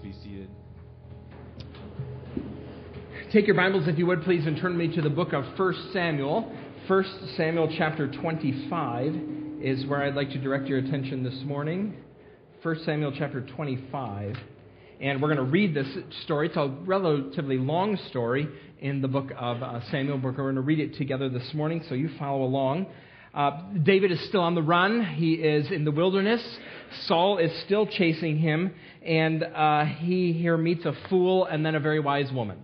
Please be seated. Take your Bibles, if you would, please, and turn me to the book of 1 Samuel. 1 Samuel chapter 25 is where I'd like to direct your attention this morning. 1 Samuel chapter 25. And we're going to read this story. It's a relatively long story in the book of uh, Samuel. But we're going to read it together this morning, so you follow along. Uh, David is still on the run. He is in the wilderness. Saul is still chasing him, and uh, he here meets a fool and then a very wise woman.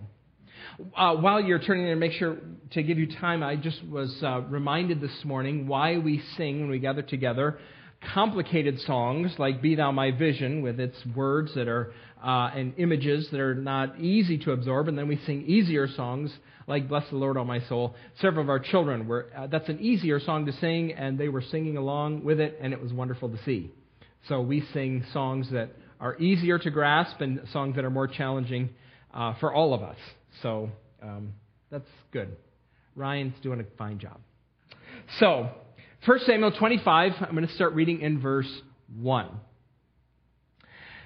Uh, while you're turning there, make sure to give you time, I just was uh, reminded this morning why we sing when we gather together complicated songs like Be Thou My Vision with its words that are uh, and images that are not easy to absorb, and then we sing easier songs like Bless the Lord, all my soul. Several of our children were, uh, that's an easier song to sing, and they were singing along with it, and it was wonderful to see. So we sing songs that are easier to grasp and songs that are more challenging uh, for all of us. So um, that's good. Ryan's doing a fine job. So, 1 Samuel 25, I'm going to start reading in verse 1.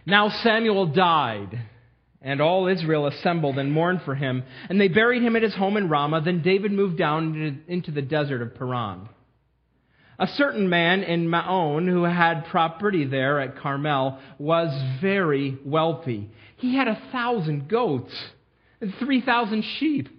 Now Samuel died, and all Israel assembled and mourned for him, and they buried him at his home in Ramah. Then David moved down into the desert of Paran. A certain man in Maon who had property there at Carmel was very wealthy. He had a thousand goats and three thousand sheep,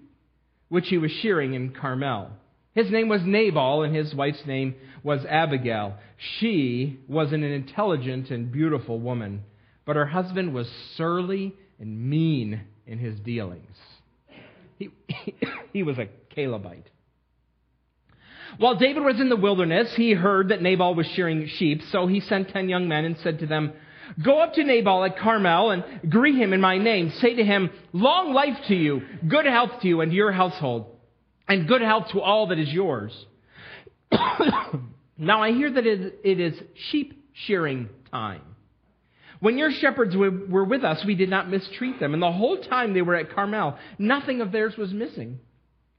which he was shearing in Carmel. His name was Nabal, and his wife's name was Abigail. She was an intelligent and beautiful woman but her husband was surly and mean in his dealings. He, he was a Calebite. While David was in the wilderness, he heard that Nabal was shearing sheep, so he sent ten young men and said to them, Go up to Nabal at Carmel and greet him in my name. Say to him, Long life to you, good health to you and to your household, and good health to all that is yours. now I hear that it is sheep shearing time. When your shepherds were with us, we did not mistreat them. And the whole time they were at Carmel, nothing of theirs was missing.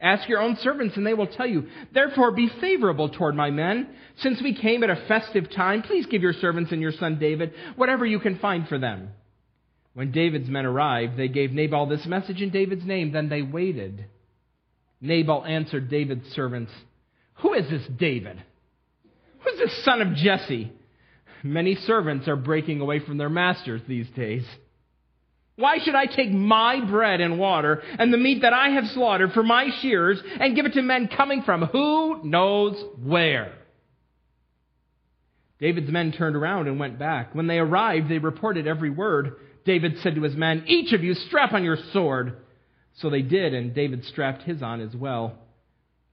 Ask your own servants, and they will tell you. Therefore, be favorable toward my men. Since we came at a festive time, please give your servants and your son David whatever you can find for them. When David's men arrived, they gave Nabal this message in David's name. Then they waited. Nabal answered David's servants, Who is this David? Who is this son of Jesse? Many servants are breaking away from their masters these days. Why should I take my bread and water and the meat that I have slaughtered for my shearers and give it to men coming from who knows where? David's men turned around and went back. When they arrived, they reported every word. David said to his men, Each of you strap on your sword. So they did, and David strapped his on as well.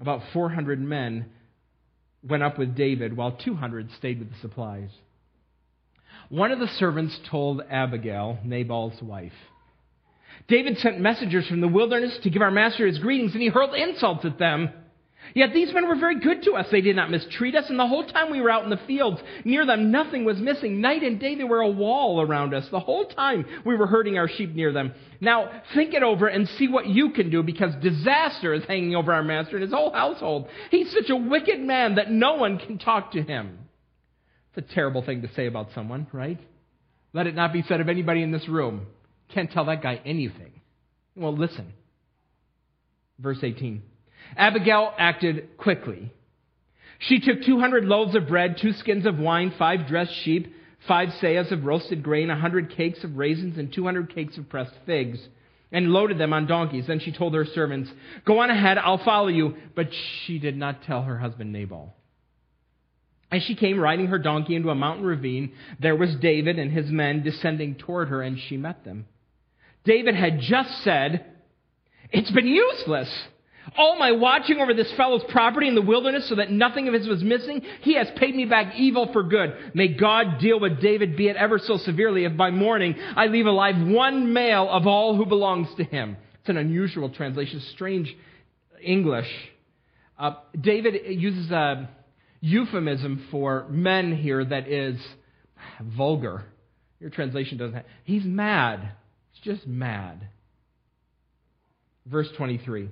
About 400 men went up with David, while 200 stayed with the supplies. One of the servants told Abigail, Nabal's wife, David sent messengers from the wilderness to give our master his greetings, and he hurled insults at them. Yet these men were very good to us. They did not mistreat us, and the whole time we were out in the fields, near them nothing was missing. Night and day they were a wall around us. The whole time we were herding our sheep near them. Now think it over and see what you can do, because disaster is hanging over our master and his whole household. He's such a wicked man that no one can talk to him. It's a terrible thing to say about someone, right? Let it not be said of anybody in this room. Can't tell that guy anything. Well, listen. Verse 18. Abigail acted quickly. She took 200 loaves of bread, two skins of wine, five dressed sheep, five seahs of roasted grain, a hundred cakes of raisins, and 200 cakes of pressed figs, and loaded them on donkeys. Then she told her servants, Go on ahead, I'll follow you. But she did not tell her husband Nabal. As she came riding her donkey into a mountain ravine, there was David and his men descending toward her, and she met them. David had just said, It's been useless. All my watching over this fellow's property in the wilderness so that nothing of his was missing, he has paid me back evil for good. May God deal with David, be it ever so severely, if by morning I leave alive one male of all who belongs to him. It's an unusual translation, strange English. Uh, David uses a euphemism for men here that is vulgar. Your translation doesn't have. He's mad. He's just mad. Verse 23.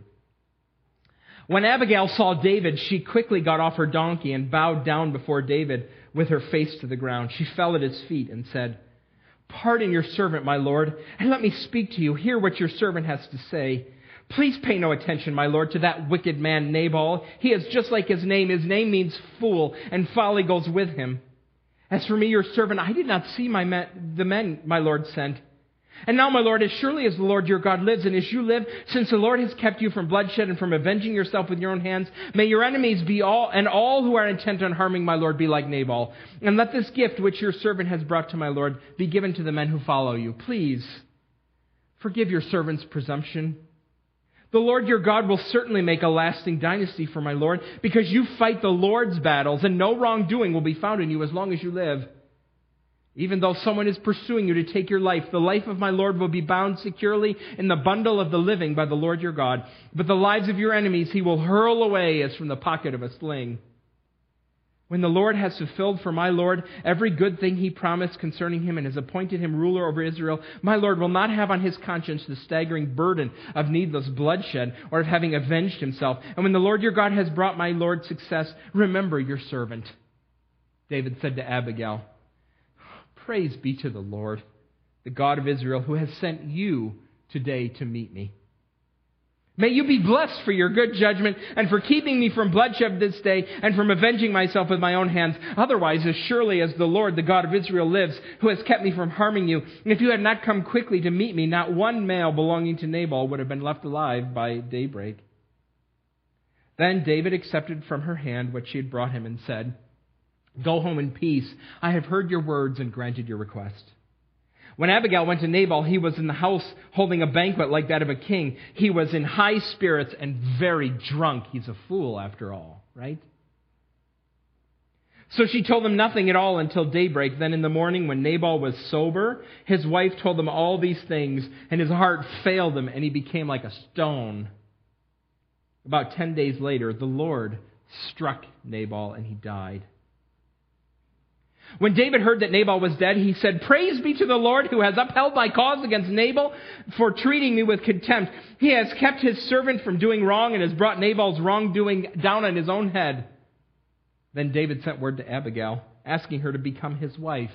When Abigail saw David, she quickly got off her donkey and bowed down before David with her face to the ground. She fell at his feet and said, Pardon your servant, my Lord, and let me speak to you. Hear what your servant has to say. Please pay no attention, my Lord, to that wicked man Nabal. He is just like his name. His name means fool, and folly goes with him. As for me, your servant, I did not see my men, the men my Lord sent. And now, my Lord, as surely as the Lord your God lives, and as you live, since the Lord has kept you from bloodshed and from avenging yourself with your own hands, may your enemies be all, and all who are intent on harming my Lord be like Nabal. And let this gift which your servant has brought to my Lord be given to the men who follow you. Please, forgive your servant's presumption. The Lord your God will certainly make a lasting dynasty for my Lord, because you fight the Lord's battles, and no wrongdoing will be found in you as long as you live. Even though someone is pursuing you to take your life, the life of my Lord will be bound securely in the bundle of the living by the Lord your God. But the lives of your enemies he will hurl away as from the pocket of a sling. When the Lord has fulfilled for my Lord every good thing he promised concerning him and has appointed him ruler over Israel, my Lord will not have on his conscience the staggering burden of needless bloodshed or of having avenged himself. And when the Lord your God has brought my Lord success, remember your servant. David said to Abigail, Praise be to the Lord, the God of Israel, who has sent you today to meet me. May you be blessed for your good judgment and for keeping me from bloodshed this day and from avenging myself with my own hands. Otherwise, as surely as the Lord, the God of Israel, lives, who has kept me from harming you, and if you had not come quickly to meet me, not one male belonging to Nabal would have been left alive by daybreak. Then David accepted from her hand what she had brought him and said, Go home in peace. I have heard your words and granted your request. When Abigail went to Nabal, he was in the house holding a banquet like that of a king. He was in high spirits and very drunk. He's a fool, after all, right? So she told him nothing at all until daybreak. Then in the morning, when Nabal was sober, his wife told him all these things, and his heart failed him, and he became like a stone. About ten days later, the Lord struck Nabal, and he died. When David heard that Nabal was dead, he said, Praise be to the Lord who has upheld my cause against Nabal for treating me with contempt. He has kept his servant from doing wrong and has brought Nabal's wrongdoing down on his own head. Then David sent word to Abigail, asking her to become his wife.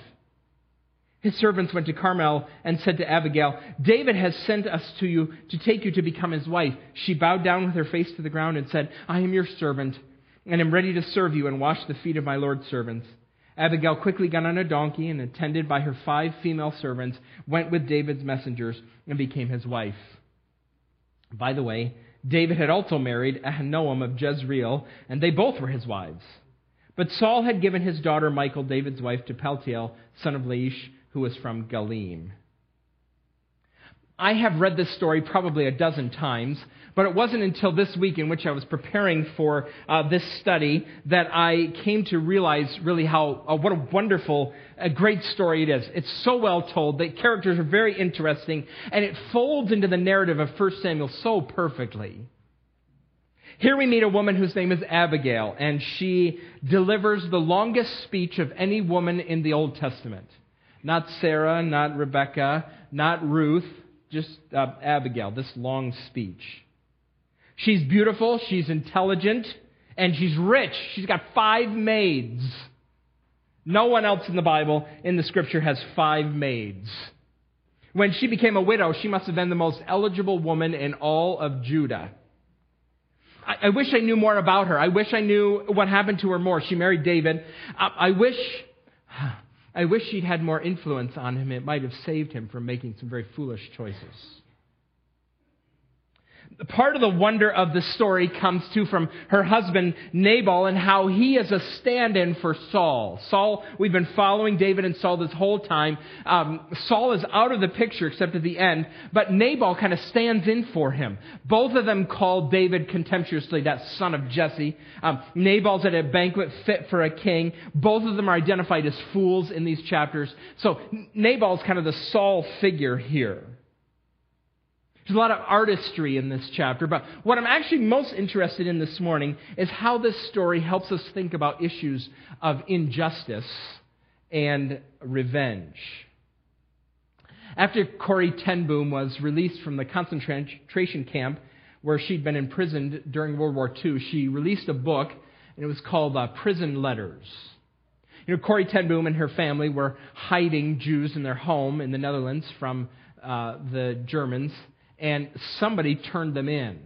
His servants went to Carmel and said to Abigail, David has sent us to you to take you to become his wife. She bowed down with her face to the ground and said, I am your servant, and am ready to serve you and wash the feet of my Lord's servants. Abigail quickly got on a donkey and, attended by her five female servants, went with David's messengers and became his wife. By the way, David had also married Ahinoam of Jezreel, and they both were his wives. But Saul had given his daughter Michal, David's wife, to Paltiel, son of Laish, who was from Galim. I have read this story probably a dozen times, but it wasn't until this week in which I was preparing for uh, this study that I came to realize really how, uh, what a wonderful, a great story it is. It's so well told. The characters are very interesting, and it folds into the narrative of 1 Samuel so perfectly. Here we meet a woman whose name is Abigail, and she delivers the longest speech of any woman in the Old Testament. Not Sarah, not Rebecca, not Ruth, just uh, Abigail, this long speech. She's beautiful, she's intelligent, and she's rich. She's got five maids. No one else in the Bible, in the scripture, has five maids. When she became a widow, she must have been the most eligible woman in all of Judah. I, I wish I knew more about her. I wish I knew what happened to her more. She married David. I, I wish. I wish she'd had more influence on him. It might have saved him from making some very foolish choices part of the wonder of the story comes too from her husband Nabal and how he is a stand in for Saul. Saul, we've been following David and Saul this whole time. Um, Saul is out of the picture except at the end, but Nabal kind of stands in for him. Both of them call David contemptuously that son of Jesse. Um, Nabal's at a banquet fit for a king. Both of them are identified as fools in these chapters. So Nabal's kind of the Saul figure here. There's a lot of artistry in this chapter, but what I'm actually most interested in this morning is how this story helps us think about issues of injustice and revenge. After Corrie ten Boom was released from the concentration camp where she'd been imprisoned during World War II, she released a book, and it was called uh, Prison Letters. You know, Corrie ten Boom and her family were hiding Jews in their home in the Netherlands from uh, the Germans, and somebody turned them in.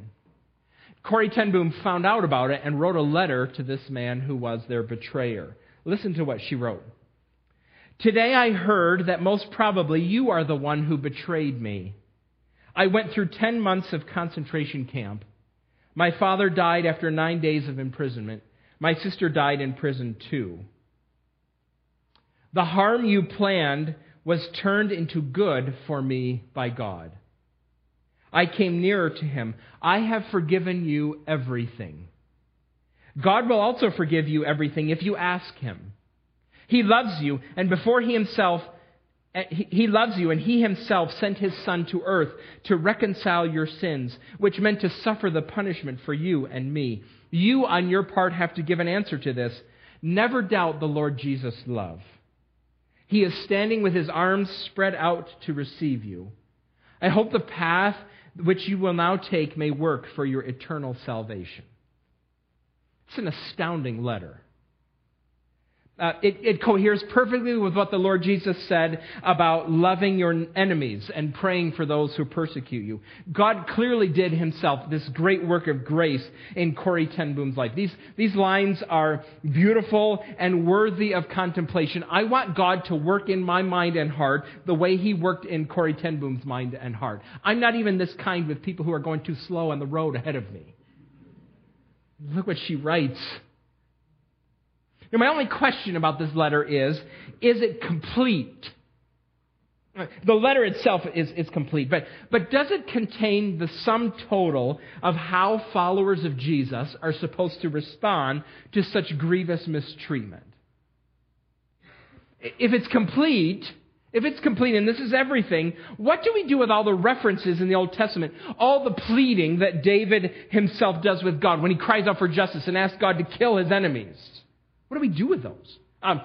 Corrie ten Boom found out about it and wrote a letter to this man who was their betrayer. Listen to what she wrote. Today I heard that most probably you are the one who betrayed me. I went through 10 months of concentration camp. My father died after nine days of imprisonment. My sister died in prison too. The harm you planned was turned into good for me by God. I came nearer to him. I have forgiven you everything. God will also forgive you everything if you ask him. He loves you, and before he himself, eh, he loves you, and he himself sent his son to earth to reconcile your sins, which meant to suffer the punishment for you and me. You, on your part, have to give an answer to this. Never doubt the Lord Jesus' love. He is standing with his arms spread out to receive you. I hope the path which you will now take may work for your eternal salvation. It's an astounding letter. Uh, it, it, coheres perfectly with what the Lord Jesus said about loving your enemies and praying for those who persecute you. God clearly did himself this great work of grace in Corrie ten Boom's life. These, these lines are beautiful and worthy of contemplation. I want God to work in my mind and heart the way he worked in Corrie ten Boom's mind and heart. I'm not even this kind with people who are going too slow on the road ahead of me. Look what she writes. Now, my only question about this letter is is it complete? The letter itself is, is complete, but, but does it contain the sum total of how followers of Jesus are supposed to respond to such grievous mistreatment? If it's complete, if it's complete and this is everything, what do we do with all the references in the Old Testament? All the pleading that David himself does with God when he cries out for justice and asks God to kill his enemies? What do we do with those? Um,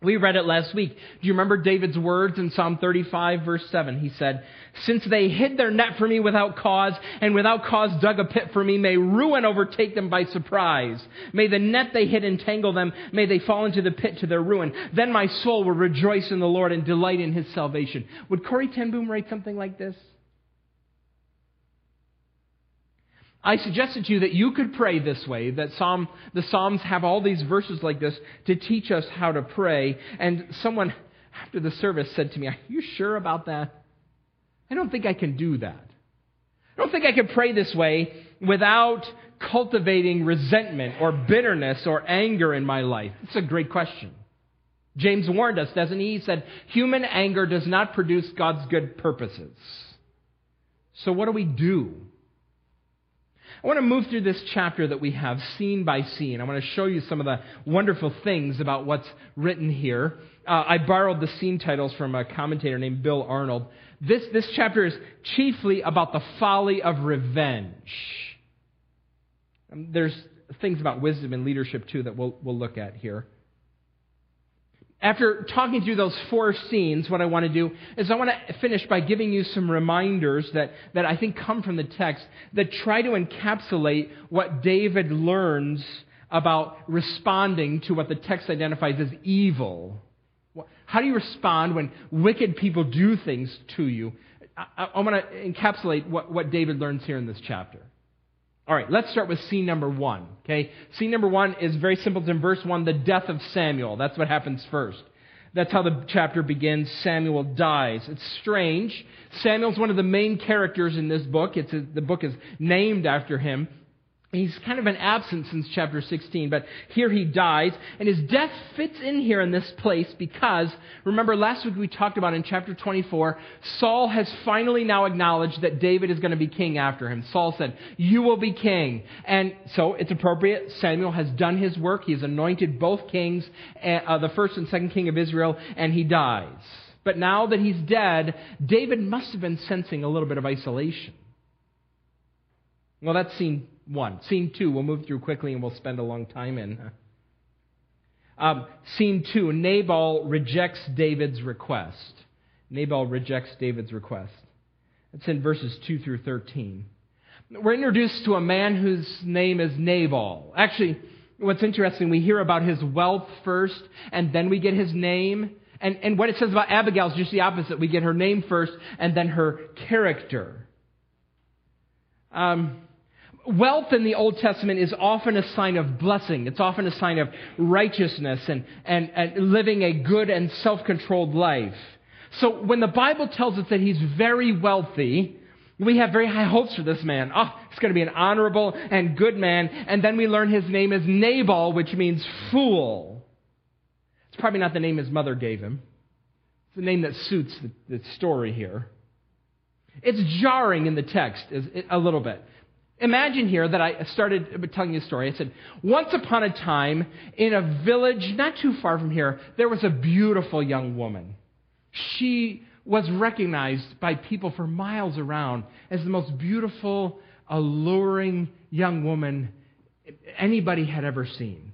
we read it last week. Do you remember David's words in Psalm 35, verse 7? He said, Since they hid their net for me without cause, and without cause dug a pit for me, may ruin overtake them by surprise. May the net they hid entangle them. May they fall into the pit to their ruin. Then my soul will rejoice in the Lord and delight in his salvation. Would Corrie ten Boom write something like this? I suggested to you that you could pray this way, that Psalm, the Psalms have all these verses like this to teach us how to pray. And someone after the service said to me, Are you sure about that? I don't think I can do that. I don't think I can pray this way without cultivating resentment or bitterness or anger in my life. It's a great question. James warned us, doesn't he? He said, Human anger does not produce God's good purposes. So, what do we do? I want to move through this chapter that we have scene by scene. I want to show you some of the wonderful things about what's written here. Uh, I borrowed the scene titles from a commentator named Bill Arnold. This, this chapter is chiefly about the folly of revenge. Um, there's things about wisdom and leadership, too, that we'll, we'll look at here after talking through those four scenes, what I want to do is I want to finish by giving you some reminders that, that I think come from the text that try to encapsulate what David learns about responding to what the text identifies as evil. How do you respond when wicked people do things to you? I, I want to encapsulate what, what David learns here in this chapter. All right, let's start with scene number one. Okay, scene number one is very simple. It's in verse one, the death of Samuel. That's what happens first. That's how the chapter begins. Samuel dies. It's strange. Samuel's one of the main characters in this book. It's a, the book is named after him. He's kind of been absent since chapter 16, but here he dies, and his death fits in here in this place because, remember last week we talked about in chapter 24, Saul has finally now acknowledged that David is going to be king after him. Saul said, You will be king. And so it's appropriate. Samuel has done his work. He has anointed both kings, eh, uh, the first and second king of Israel, and he dies. But now that he's dead, David must have been sensing a little bit of isolation. Well, that seemed 1. Scene 2, we'll move through quickly and we'll spend a long time in. Um, scene 2, Nabal rejects David's request. Nabal rejects David's request. That's in verses 2 through 13. We're introduced to a man whose name is Nabal. Actually, what's interesting, we hear about his wealth first, and then we get his name. And, and what it says about Abigail is just the opposite. We get her name first, and then her character. Um, wealth in the Old Testament is often a sign of blessing. It's often a sign of righteousness and, and, and living a good and self controlled life. So when the Bible tells us that he's very wealthy, we have very high hopes for this man. Oh, he's going to be an honorable and good man. And then we learn his name is Nabal, which means fool. It's probably not the name his mother gave him. It's the name that suits the, the story here. It's jarring in the text a little bit. Imagine here that I started telling you a story. I said, Once upon a time, in a village not too far from here, there was a beautiful young woman. She was recognized by people for miles around as the most beautiful, alluring young woman anybody had ever seen.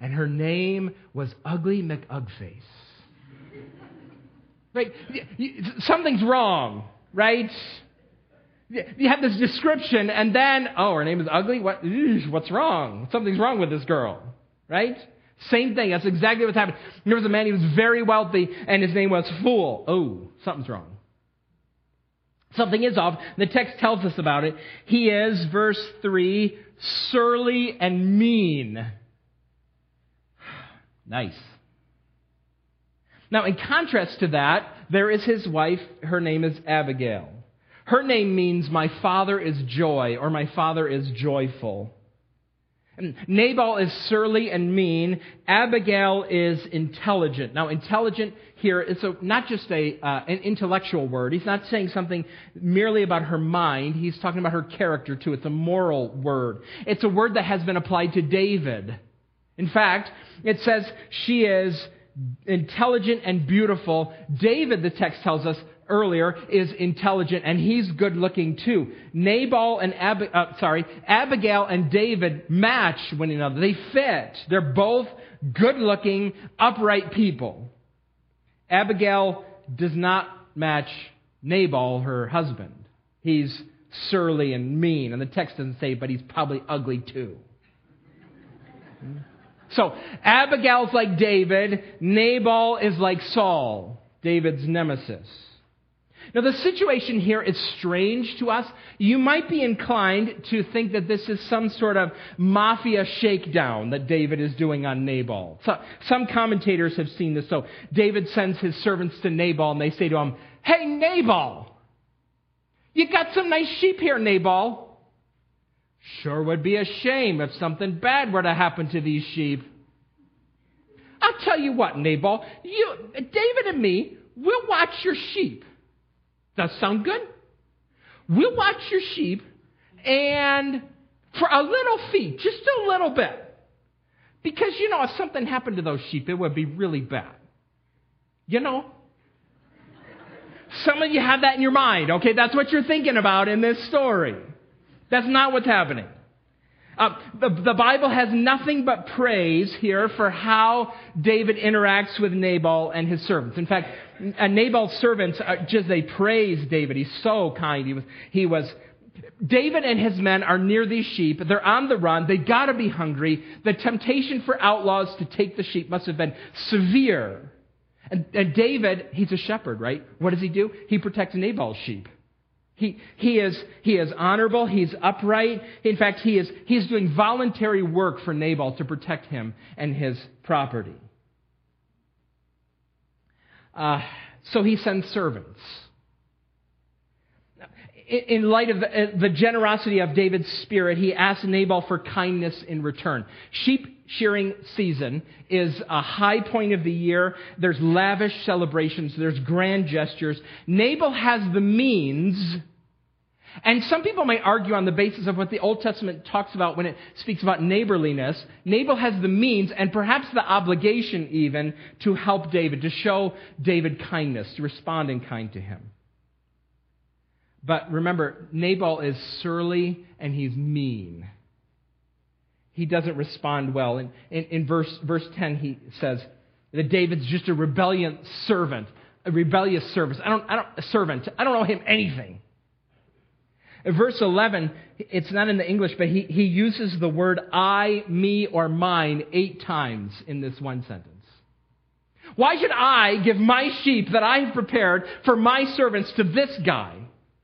And her name was Ugly McUgface. Right? Something's wrong, right? You have this description, and then, oh, her name is ugly? What, what's wrong? Something's wrong with this girl, right? Same thing. That's exactly what's happened. There was a man, who was very wealthy, and his name was Fool. Oh, something's wrong. Something is off. The text tells us about it. He is, verse 3, surly and mean. nice. Now, in contrast to that, there is his wife. Her name is Abigail. Her name means my father is joy, or my father is joyful. Nabal is surly and mean. Abigail is intelligent. Now, intelligent here is a, not just a, uh, an intellectual word. He's not saying something merely about her mind. He's talking about her character, too. It's a moral word. It's a word that has been applied to David. In fact, it says she is intelligent and beautiful. David, the text tells us, earlier is intelligent and he's good looking too. Nabal and Ab- uh, sorry, Abigail and David match one another. They fit. They're both good looking, upright people. Abigail does not match Nabal, her husband. He's surly and mean, and the text doesn't say, but he's probably ugly too. So, Abigail's like David, Nabal is like Saul, David's nemesis. Now, the situation here is strange to us. You might be inclined to think that this is some sort of mafia shakedown that David is doing on Nabal. So, some commentators have seen this. So, David sends his servants to Nabal and they say to him, Hey, Nabal, you got some nice sheep here, Nabal. Sure would be a shame if something bad were to happen to these sheep. I'll tell you what, Nabal, you, David and me, we'll watch your sheep. Does sound good? We'll watch your sheep and for a little fee, just a little bit. Because, you know, if something happened to those sheep, it would be really bad. You know? Some of you have that in your mind, okay? That's what you're thinking about in this story. That's not what's happening. Uh, the, the Bible has nothing but praise here for how David interacts with Nabal and his servants. In fact, Nabal's servants uh, just they praise David. He's so kind. He was he was David and his men are near these sheep. They're on the run. They got to be hungry. The temptation for outlaws to take the sheep must have been severe. And, and David, he's a shepherd, right? What does he do? He protects Nabal's sheep. He, he, is, he is honorable. He's upright. In fact, he is, he is doing voluntary work for Nabal to protect him and his property. Uh, so he sends servants. In light of the, the generosity of David's spirit, he asks Nabal for kindness in return. Sheep shearing season is a high point of the year. There's lavish celebrations, there's grand gestures. Nabal has the means and some people may argue on the basis of what the Old Testament talks about when it speaks about neighborliness. Nabal has the means and perhaps the obligation even to help David, to show David kindness, to respond in kind to him. But remember, Nabal is surly and he's mean. He doesn't respond well. In, in, in verse, verse 10, he says that David's just a rebellious servant, a rebellious servant. I don't, I don't, a servant. I don't know him anything. Verse 11, it's not in the English, but he, he uses the word I, me, or mine eight times in this one sentence. Why should I give my sheep that I have prepared for my servants to this guy?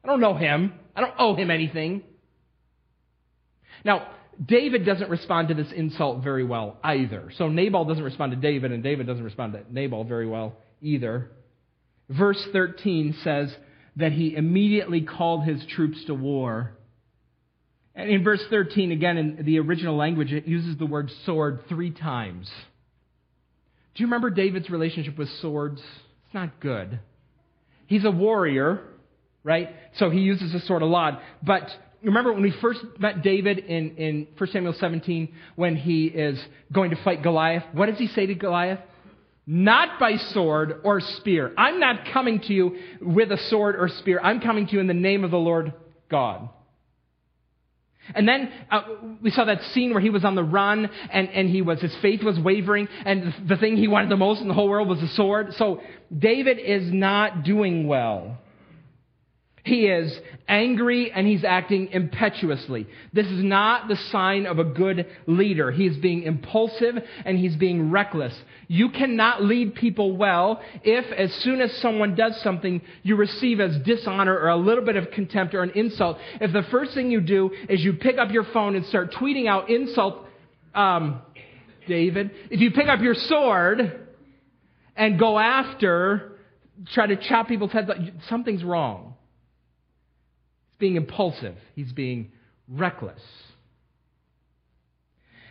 I don't know him. I don't owe him anything. Now, David doesn't respond to this insult very well either. So Nabal doesn't respond to David, and David doesn't respond to Nabal very well either. Verse 13 says that he immediately called his troops to war. And in verse 13, again, in the original language, it uses the word sword three times. Do you remember David's relationship with swords? It's not good. He's a warrior, right? So he uses a sword a lot. But remember when we first met David in, in 1 Samuel 17 when he is going to fight Goliath? What does he say to Goliath? Not by sword or spear. I'm not coming to you with a sword or spear. I'm coming to you in the name of the Lord God. And then uh, we saw that scene where he was on the run and, and he was, his faith was wavering and the thing he wanted the most in the whole world was a sword. So David is not doing well. He is angry and he's acting impetuously. This is not the sign of a good leader. He is being impulsive and he's being reckless. You cannot lead people well if, as soon as someone does something, you receive as dishonor or a little bit of contempt or an insult. If the first thing you do is you pick up your phone and start tweeting out insult, um, David, if you pick up your sword and go after, try to chop people's heads, something's wrong being impulsive, he's being reckless.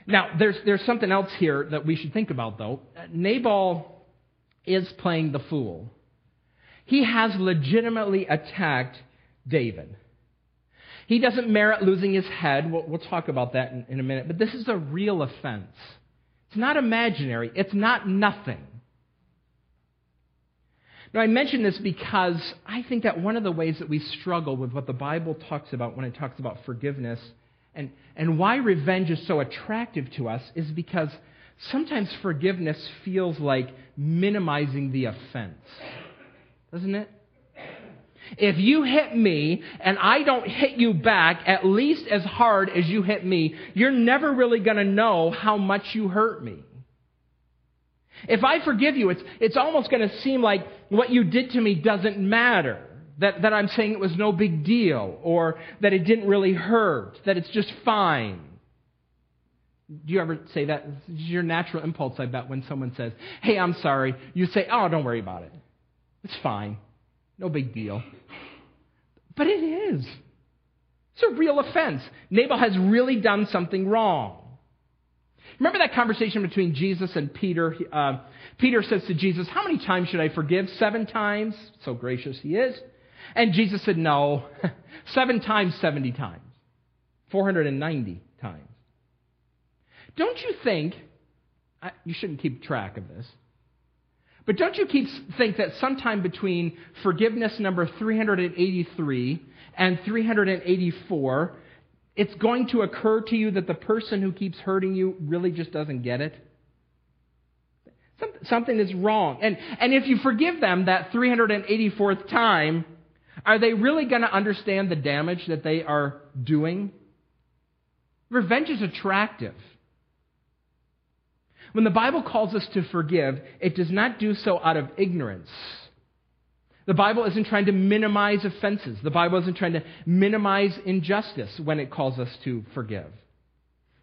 Now, there's, there's something else here that we should think about, though. Uh, Nabal is playing the fool. He has legitimately attacked David. He doesn't merit losing his head. We'll, we'll talk about that in, in a minute. But this is a real offense. It's not imaginary, it's not nothing. Now, I mention this because I think that one of the ways that we struggle with what the Bible talks about when it talks about forgiveness and, and why revenge is so attractive to us is because sometimes forgiveness feels like minimizing the offense. Doesn't it? If you hit me and I don't hit you back at least as hard as you hit me, you're never really going to know how much you hurt me. If I forgive you, it's, it's almost going to seem like what you did to me doesn't matter. That, that I'm saying it was no big deal, or that it didn't really hurt, that it's just fine. Do you ever say that? It's your natural impulse, I bet, when someone says, Hey, I'm sorry. You say, Oh, don't worry about it. It's fine. No big deal. But it is. It's a real offense. Nabal has really done something wrong. Remember that conversation between Jesus and Peter? Uh, Peter says to Jesus, How many times should I forgive? Seven times? So gracious he is. And Jesus said, No, seven times, 70 times, 490 times. Don't you think, you shouldn't keep track of this, but don't you keep think that sometime between forgiveness number 383 and 384, it's going to occur to you that the person who keeps hurting you really just doesn't get it. Something is wrong. And, and if you forgive them that 384th time, are they really going to understand the damage that they are doing? Revenge is attractive. When the Bible calls us to forgive, it does not do so out of ignorance. The Bible isn't trying to minimize offenses. The Bible isn't trying to minimize injustice when it calls us to forgive.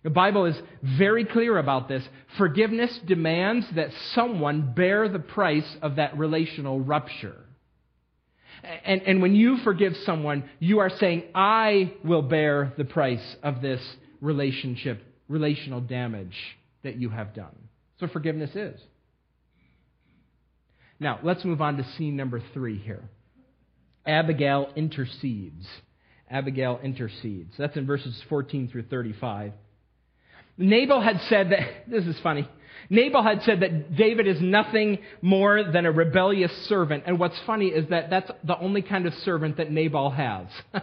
The Bible is very clear about this. Forgiveness demands that someone bear the price of that relational rupture. And, and when you forgive someone, you are saying, I will bear the price of this relationship, relational damage that you have done. So forgiveness is. Now, let's move on to scene number three here. Abigail intercedes. Abigail intercedes. That's in verses 14 through 35. Nabal had said that, this is funny. Nabal had said that David is nothing more than a rebellious servant. And what's funny is that that's the only kind of servant that Nabal has.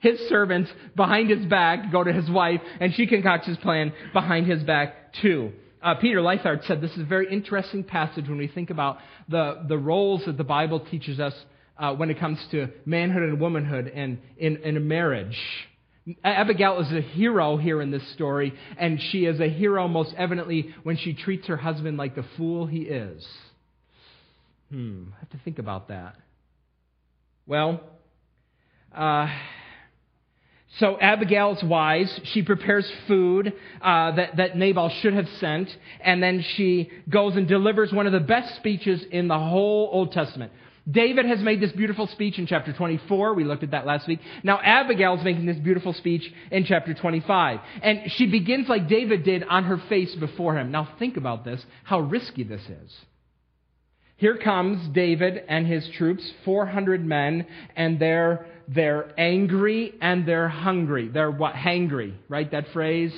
his servants behind his back go to his wife, and she concocts his plan behind his back too. Uh, Peter Leithart said this is a very interesting passage when we think about the, the roles that the Bible teaches us uh, when it comes to manhood and womanhood and in, in a marriage. Abigail is a hero here in this story, and she is a hero most evidently when she treats her husband like the fool he is. Hmm, I have to think about that. Well, uh, so Abigail's wise. She prepares food uh, that, that Nabal should have sent, and then she goes and delivers one of the best speeches in the whole Old Testament. David has made this beautiful speech in chapter 24. We looked at that last week. Now Abigail's making this beautiful speech in chapter 25. And she begins like David did on her face before him. Now think about this, how risky this is. Here comes David and his troops, 400 men, and they're, they're angry and they're hungry. They're what? Hangry, right? That phrase?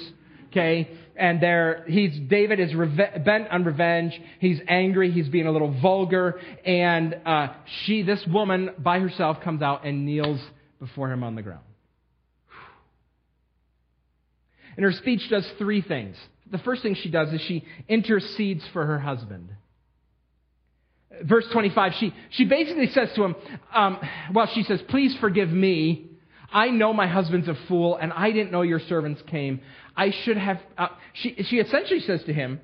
Okay? And there, he's, David is reve- bent on revenge. He's angry. He's being a little vulgar. And uh, she, this woman by herself, comes out and kneels before him on the ground. And her speech does three things. The first thing she does is she intercedes for her husband. Verse 25, she, she basically says to him, um, well, she says, Please forgive me. I know my husband's a fool, and I didn't know your servants came. I should have, uh, she, she essentially says to him,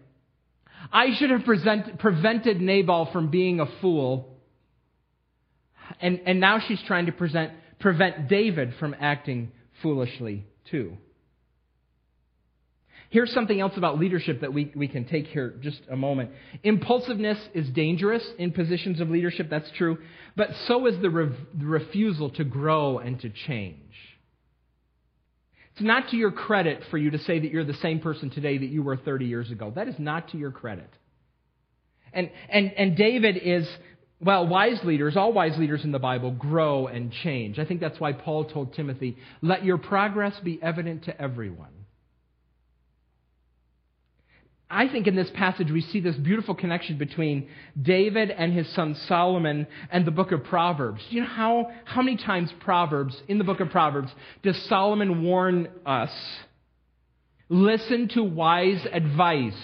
I should have present, prevented Nabal from being a fool. And, and now she's trying to present, prevent David from acting foolishly too. Here's something else about leadership that we, we can take here just a moment. Impulsiveness is dangerous in positions of leadership, that's true, but so is the, re- the refusal to grow and to change. It's not to your credit for you to say that you're the same person today that you were 30 years ago. That is not to your credit. And, and, and David is, well, wise leaders, all wise leaders in the Bible grow and change. I think that's why Paul told Timothy, let your progress be evident to everyone. I think in this passage we see this beautiful connection between David and his son Solomon and the book of Proverbs. Do you know how, how many times Proverbs, in the book of Proverbs, does Solomon warn us? Listen to wise advice.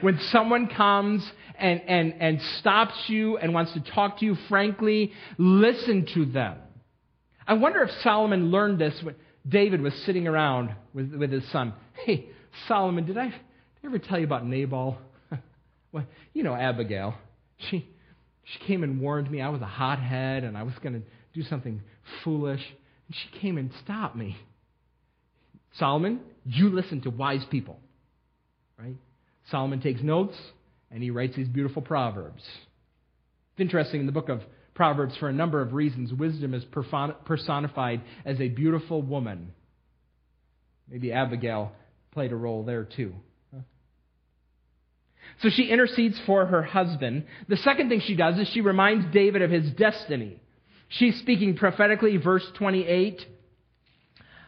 When someone comes and, and, and stops you and wants to talk to you frankly, listen to them. I wonder if Solomon learned this when David was sitting around with, with his son. Hey, Solomon, did I ever tell you about Nabal? well, you know Abigail. She, she came and warned me I was a hothead and I was going to do something foolish. And she came and stopped me. Solomon, you listen to wise people. Right? Solomon takes notes and he writes these beautiful proverbs. It's interesting in the book of Proverbs, for a number of reasons, wisdom is personified as a beautiful woman. Maybe Abigail played a role there too. So she intercedes for her husband. The second thing she does is she reminds David of his destiny. She's speaking prophetically, verse 28.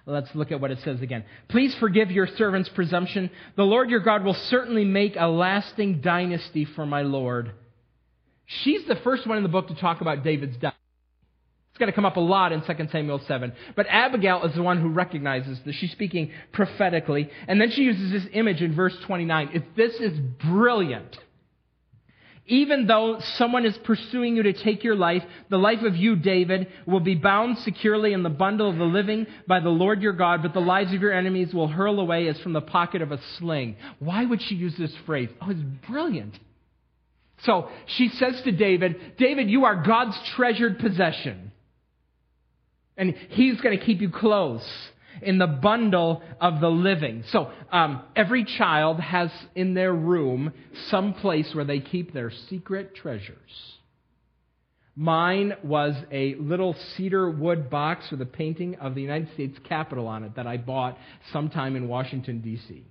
Let's look at what it says again. Please forgive your servant's presumption. The Lord your God will certainly make a lasting dynasty for my Lord. She's the first one in the book to talk about David's death. It's going to come up a lot in 2 Samuel 7. But Abigail is the one who recognizes this. She's speaking prophetically. And then she uses this image in verse 29. If this is brilliant. Even though someone is pursuing you to take your life, the life of you, David, will be bound securely in the bundle of the living by the Lord your God, but the lives of your enemies will hurl away as from the pocket of a sling. Why would she use this phrase? Oh, it's brilliant. So she says to David, David, you are God's treasured possession. And He's going to keep you close in the bundle of the living. So um, every child has in their room some place where they keep their secret treasures. Mine was a little cedar wood box with a painting of the United States Capitol on it that I bought sometime in Washington, D.C.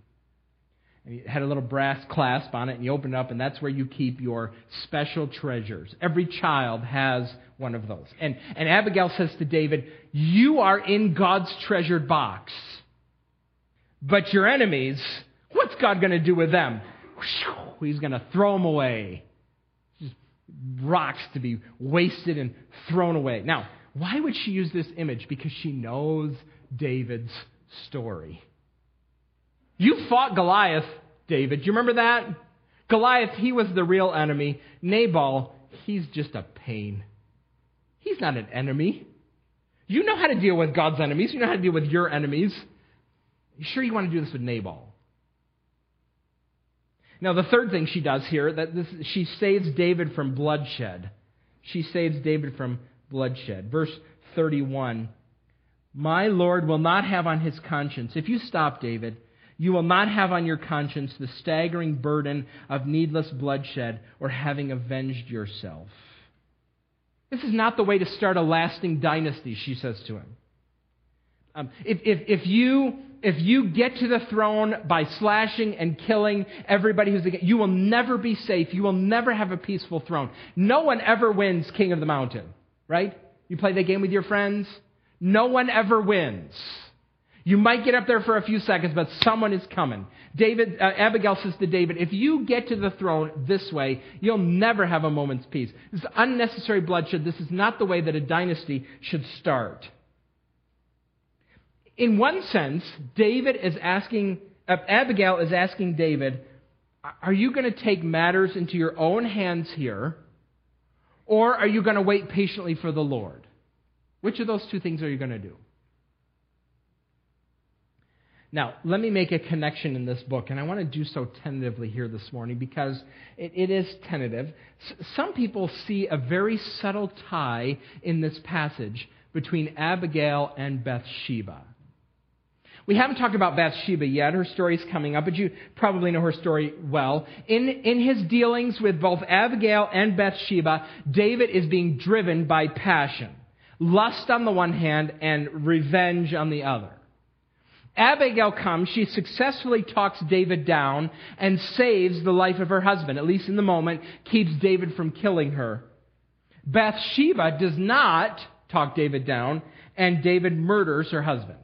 And it had a little brass clasp on it, and you open it up, and that's where you keep your special treasures. Every child has one of those. And, and Abigail says to David, You are in God's treasured box. But your enemies, what's God going to do with them? He's going to throw them away. Just rocks to be wasted and thrown away. Now, why would she use this image? Because she knows David's story. You fought Goliath, David. Do you remember that? Goliath, he was the real enemy. Nabal, he's just a pain. He's not an enemy. You know how to deal with God's enemies. You know how to deal with your enemies. You sure you want to do this with Nabal? Now, the third thing she does here, that this, she saves David from bloodshed. She saves David from bloodshed. Verse 31 My Lord will not have on his conscience, if you stop, David, you will not have on your conscience the staggering burden of needless bloodshed or having avenged yourself. This is not the way to start a lasting dynasty, she says to him. Um, if, if, if, you, if you get to the throne by slashing and killing everybody who's against, you will never be safe. You will never have a peaceful throne. No one ever wins King of the Mountain, right? You play that game with your friends? No one ever wins. You might get up there for a few seconds, but someone is coming. David, uh, Abigail says to David, if you get to the throne this way, you'll never have a moment's peace. This is unnecessary bloodshed. This is not the way that a dynasty should start. In one sense, David is asking, uh, Abigail is asking David, are you going to take matters into your own hands here, or are you going to wait patiently for the Lord? Which of those two things are you going to do? Now, let me make a connection in this book, and I want to do so tentatively here this morning because it, it is tentative. S- some people see a very subtle tie in this passage between Abigail and Bathsheba. We haven't talked about Bathsheba yet. Her story is coming up, but you probably know her story well. In, in his dealings with both Abigail and Bathsheba, David is being driven by passion lust on the one hand and revenge on the other. Abigail comes, she successfully talks David down and saves the life of her husband, at least in the moment, keeps David from killing her. Bathsheba does not talk David down, and David murders her husband.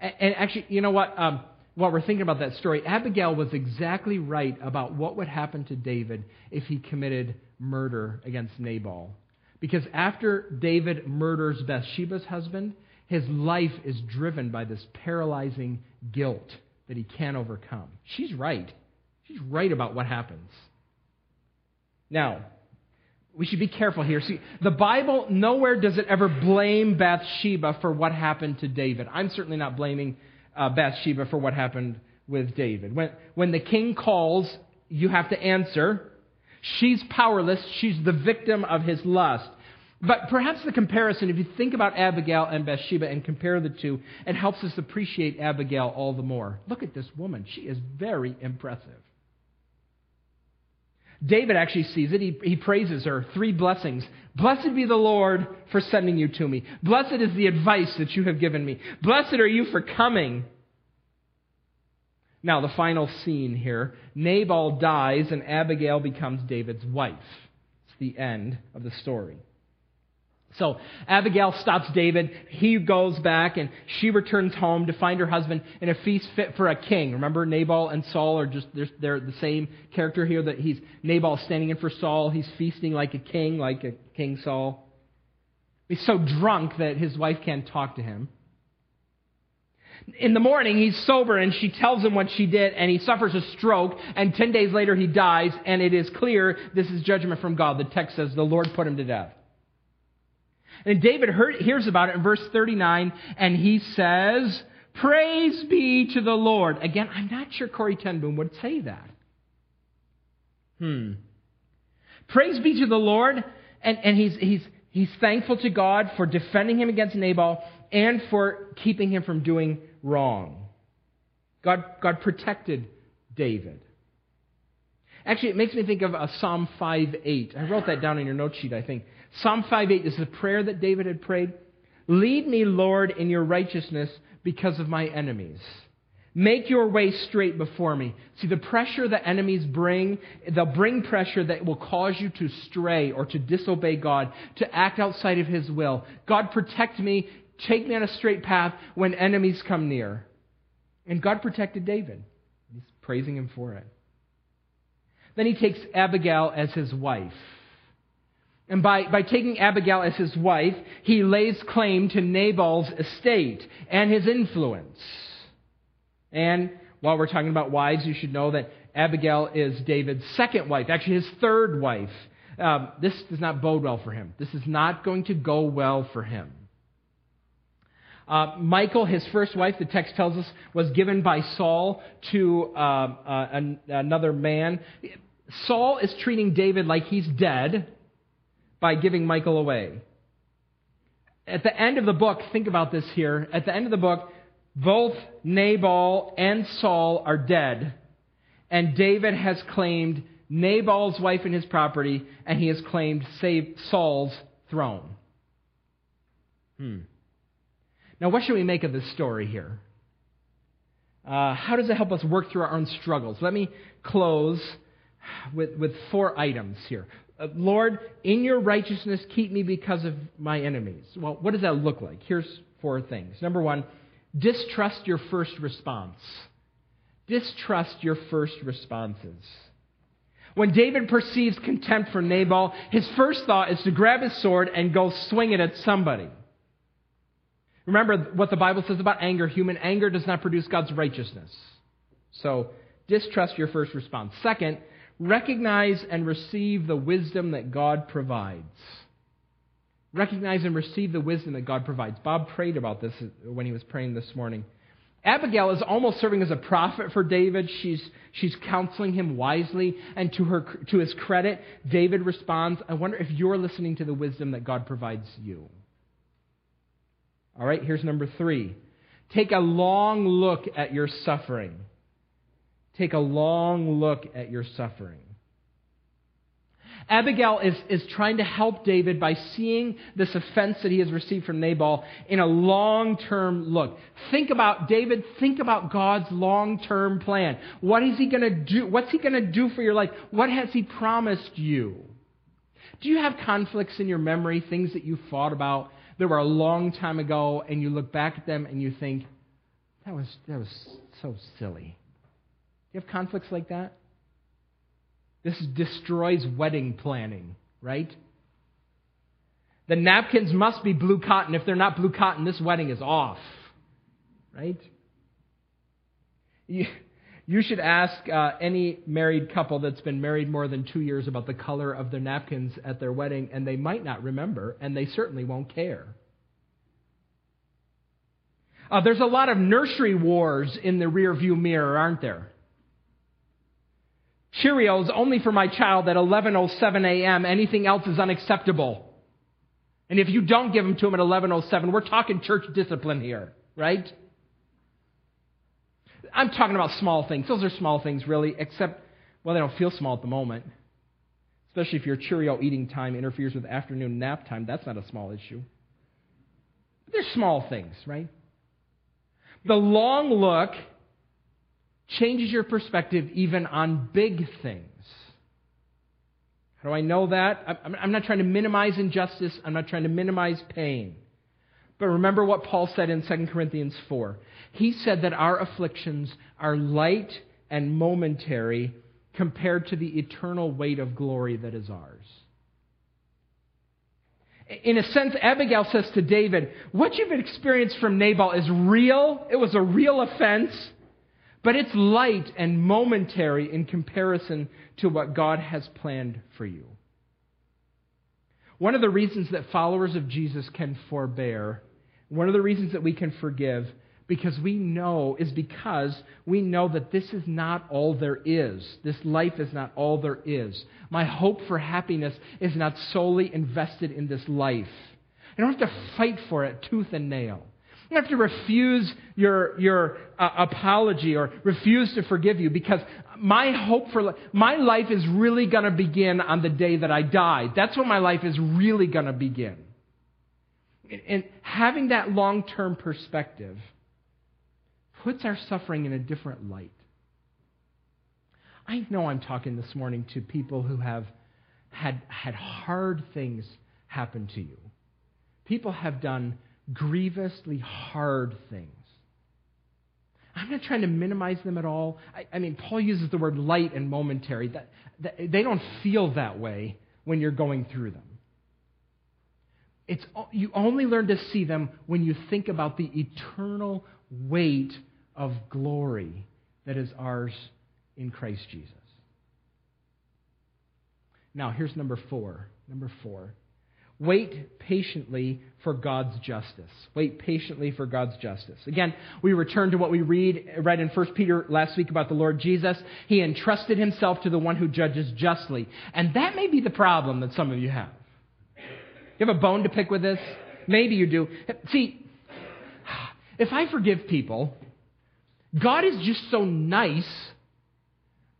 And, actually, you know what? Um, while we're thinking about that story, Abigail was exactly right about what would happen to David if he committed murder against Nabal. Because after David murders Bathsheba's husband, his life is driven by this paralyzing guilt that he can't overcome. She's right. She's right about what happens. Now, we should be careful here. See, the Bible, nowhere does it ever blame Bathsheba for what happened to David. I'm certainly not blaming uh, Bathsheba for what happened with David. When, when the king calls, you have to answer. She's powerless. She's the victim of his lust. But perhaps the comparison, if you think about Abigail and Bathsheba and compare the two, it helps us appreciate Abigail all the more. Look at this woman. She is very impressive. David actually sees it. He, he praises her. Three blessings. Blessed be the Lord for sending you to me. Blessed is the advice that you have given me. Blessed are you for coming. Now, the final scene here Nabal dies, and Abigail becomes David's wife. It's the end of the story. So Abigail stops David. He goes back and she returns home to find her husband in a feast fit for a king. Remember, Nabal and Saul are just, they're, they're the same character here that he's, Nabal standing in for Saul. He's feasting like a king, like a King Saul. He's so drunk that his wife can't talk to him. In the morning, he's sober and she tells him what she did and he suffers a stroke and 10 days later he dies and it is clear this is judgment from God. The text says the Lord put him to death. And David heard, hears about it in verse 39, and he says, Praise be to the Lord. Again, I'm not sure Corrie ten Boom would say that. Hmm. Praise be to the Lord. And, and he's, he's, he's thankful to God for defending him against Nabal and for keeping him from doing wrong. God, God protected David. Actually, it makes me think of a Psalm 5.8. I wrote that down in your note sheet, I think. Psalm 5.8 is the prayer that David had prayed. Lead me, Lord, in your righteousness because of my enemies. Make your way straight before me. See, the pressure that enemies bring, they'll bring pressure that will cause you to stray or to disobey God, to act outside of His will. God, protect me. Take me on a straight path when enemies come near. And God protected David. He's praising Him for it. Then he takes Abigail as his wife. And by, by taking Abigail as his wife, he lays claim to Nabal's estate and his influence. And while we're talking about wives, you should know that Abigail is David's second wife, actually his third wife. um, this does not bode well for him. This is not going to go well for him. Uh, Michal, his first wife, the text tells us, was given by Saul to uh, uh, an, another man. Saul is treating David like he's dead by giving Michal away. At the end of the book, think about this here. At the end of the book, both Nabal and Saul are dead, and David has claimed Nabal's wife and his property, and he has claimed Saul's throne. Hmm. Now, what should we make of this story here? Uh, how does it help us work through our own struggles? Let me close with, with four items here. Uh, Lord, in your righteousness, keep me because of my enemies. Well, what does that look like? Here's four things. Number one, distrust your first response. Distrust your first responses. When David perceives contempt for Nabal, his first thought is to grab his sword and go swing it at somebody. Remember what the Bible says about anger. Human anger does not produce God's righteousness. So, distrust your first response. Second, recognize and receive the wisdom that God provides. Recognize and receive the wisdom that God provides. Bob prayed about this when he was praying this morning. Abigail is almost serving as a prophet for David. She's, she's counseling him wisely. And to, her, to his credit, David responds, I wonder if you're listening to the wisdom that God provides you. All right, here's number three. Take a long look at your suffering. Take a long look at your suffering. Abigail is, is trying to help David by seeing this offense that he has received from Nabal in a long term look. Think about, David, think about God's long term plan. What is he going to do? What's he going to do for your life? What has he promised you? Do you have conflicts in your memory, things that you fought about that were a long time ago, and you look back at them and you think, that was, that was so silly? You have conflicts like that? This destroys wedding planning, right? The napkins must be blue cotton. If they're not blue cotton, this wedding is off, right? You, you should ask uh, any married couple that's been married more than two years about the color of their napkins at their wedding, and they might not remember, and they certainly won't care. Uh, there's a lot of nursery wars in the rearview mirror, aren't there? Cheerios only for my child at 11:07 a.m. Anything else is unacceptable. And if you don't give them to him at 11:07, we're talking church discipline here, right? I'm talking about small things. Those are small things, really, except, well, they don't feel small at the moment. Especially if your Cheerio eating time interferes with afternoon nap time. That's not a small issue. But they're small things, right? The long look changes your perspective even on big things. How do I know that? I'm not trying to minimize injustice, I'm not trying to minimize pain. But remember what Paul said in 2 Corinthians 4. He said that our afflictions are light and momentary compared to the eternal weight of glory that is ours. In a sense, Abigail says to David, What you've experienced from Nabal is real. It was a real offense, but it's light and momentary in comparison to what God has planned for you. One of the reasons that followers of Jesus can forbear one of the reasons that we can forgive because we know is because we know that this is not all there is. This life is not all there is. My hope for happiness is not solely invested in this life. I don't have to fight for it tooth and nail. Don't have to refuse your, your uh, apology or refuse to forgive you because my hope for my life is really going to begin on the day that I die. That's when my life is really going to begin and having that long term perspective puts our suffering in a different light. I know I'm talking this morning to people who have had, had hard things happen to you. People have done grievously hard things. I'm not trying to minimize them at all. I, I mean, Paul uses the word light and momentary. That, that, they don't feel that way when you're going through them. It's, you only learn to see them when you think about the eternal weight of glory that is ours in Christ Jesus. Now, here's number four. Number four. Wait patiently for God's justice. Wait patiently for God's justice. Again, we return to what we read read in 1 Peter last week about the Lord Jesus. He entrusted himself to the one who judges justly. And that may be the problem that some of you have. You have a bone to pick with this? Maybe you do. See, if I forgive people, God is just so nice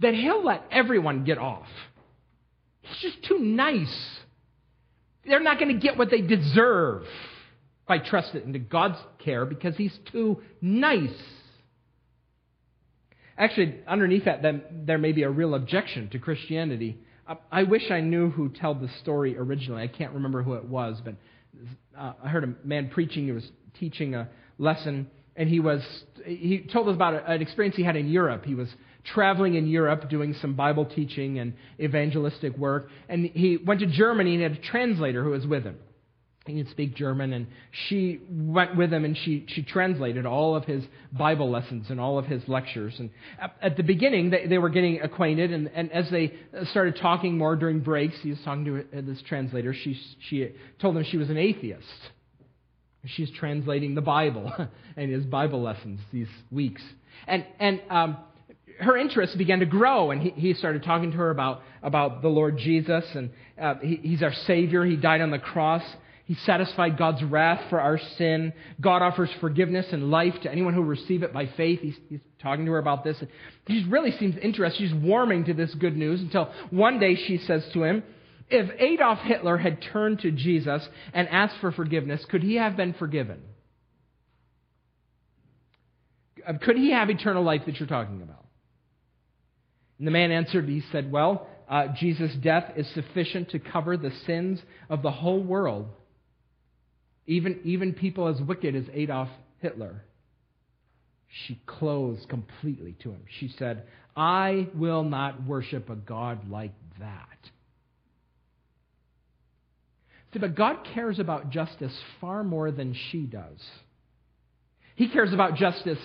that he'll let everyone get off. He's just too nice they're not going to get what they deserve if I trust it into God's care because He's too nice. Actually, underneath that, there may be a real objection to Christianity. I wish I knew who told the story originally. I can't remember who it was, but uh, I heard a man preaching. He was teaching a lesson, and he was he told us about an experience he had in Europe. He was traveling in Europe doing some Bible teaching and evangelistic work. And he went to Germany and had a translator who was with him. He could speak German, and she went with him and she, she translated all of his Bible lessons and all of his lectures. And at, the beginning, they, they were getting acquainted, and, and as they started talking more during breaks, he was talking to this translator. She, she told him she was an atheist. She's translating the Bible and his Bible lessons these weeks. And, and um, her interest began to grow, and he, he started talking to her about, about the Lord Jesus, and uh, he, he's our Savior. He died on the cross. He satisfied God's wrath for our sin. God offers forgiveness and life to anyone who receive it by faith. He's, he's talking to her about this. She really seems interested. She's warming to this good news until one day she says to him, If Adolf Hitler had turned to Jesus and asked for forgiveness, could he have been forgiven? Could he have eternal life that you're talking about? And the man answered, he said, Well, uh, Jesus' death is sufficient to cover the sins of the whole world, even, even people as wicked as Adolf Hitler. She closed completely to him. She said, I will not worship a God like that. See, but God cares about justice far more than she does. He cares about justice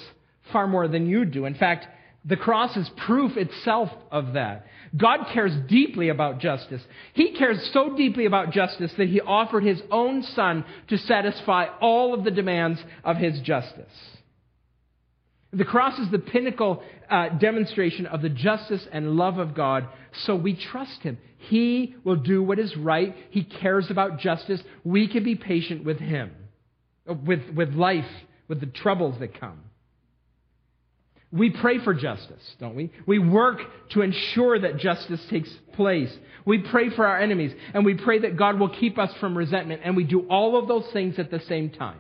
far more than you do. In fact, the cross is proof itself of that. God cares deeply about justice. He cares so deeply about justice that he offered his own son to satisfy all of the demands of his justice. The cross is the pinnacle uh, demonstration of the justice and love of God, so we trust him. He will do what is right. He cares about justice. We can be patient with him, with, with life, with the troubles that come. We pray for justice, don't we? We work to ensure that justice takes place. We pray for our enemies, and we pray that God will keep us from resentment, and we do all of those things at the same time.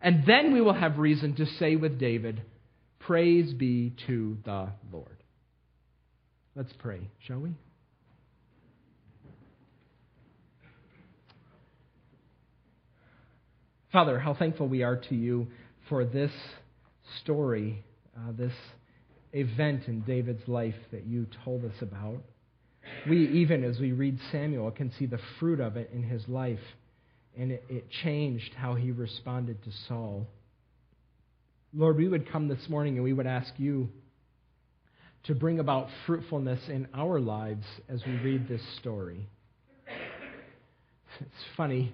And then we will have reason to say with David, Praise be to the Lord. Let's pray, shall we? Father, how thankful we are to you for this story, uh, this event in David's life that you told us about. We, even as we read Samuel, can see the fruit of it in his life, and it, it changed how he responded to Saul. Lord, we would come this morning and we would ask you to bring about fruitfulness in our lives as we read this story. It's funny.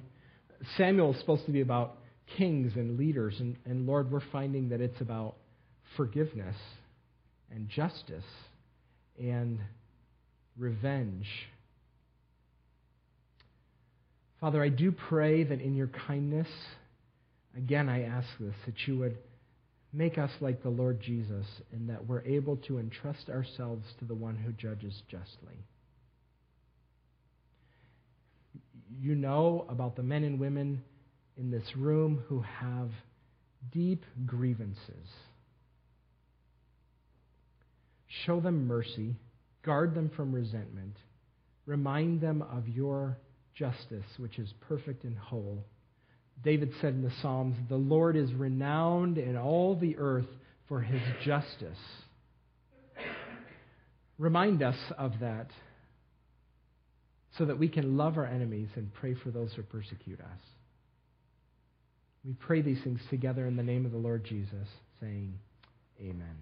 Samuel is supposed to be about kings and leaders. And, and Lord, we're finding that it's about forgiveness and justice and revenge. Father, I do pray that in your kindness, again, I ask this, that you would make us like the Lord Jesus and that we're able to entrust ourselves to the one who judges justly. You know about the men and women in this room who have deep grievances. Show them mercy, guard them from resentment, remind them of your justice, which is perfect and whole. David said in the Psalms, The Lord is renowned in all the earth for his justice. Remind us of that so that we can love our enemies and pray for those who persecute us. We pray these things together in the name of the Lord Jesus, saying, Amen.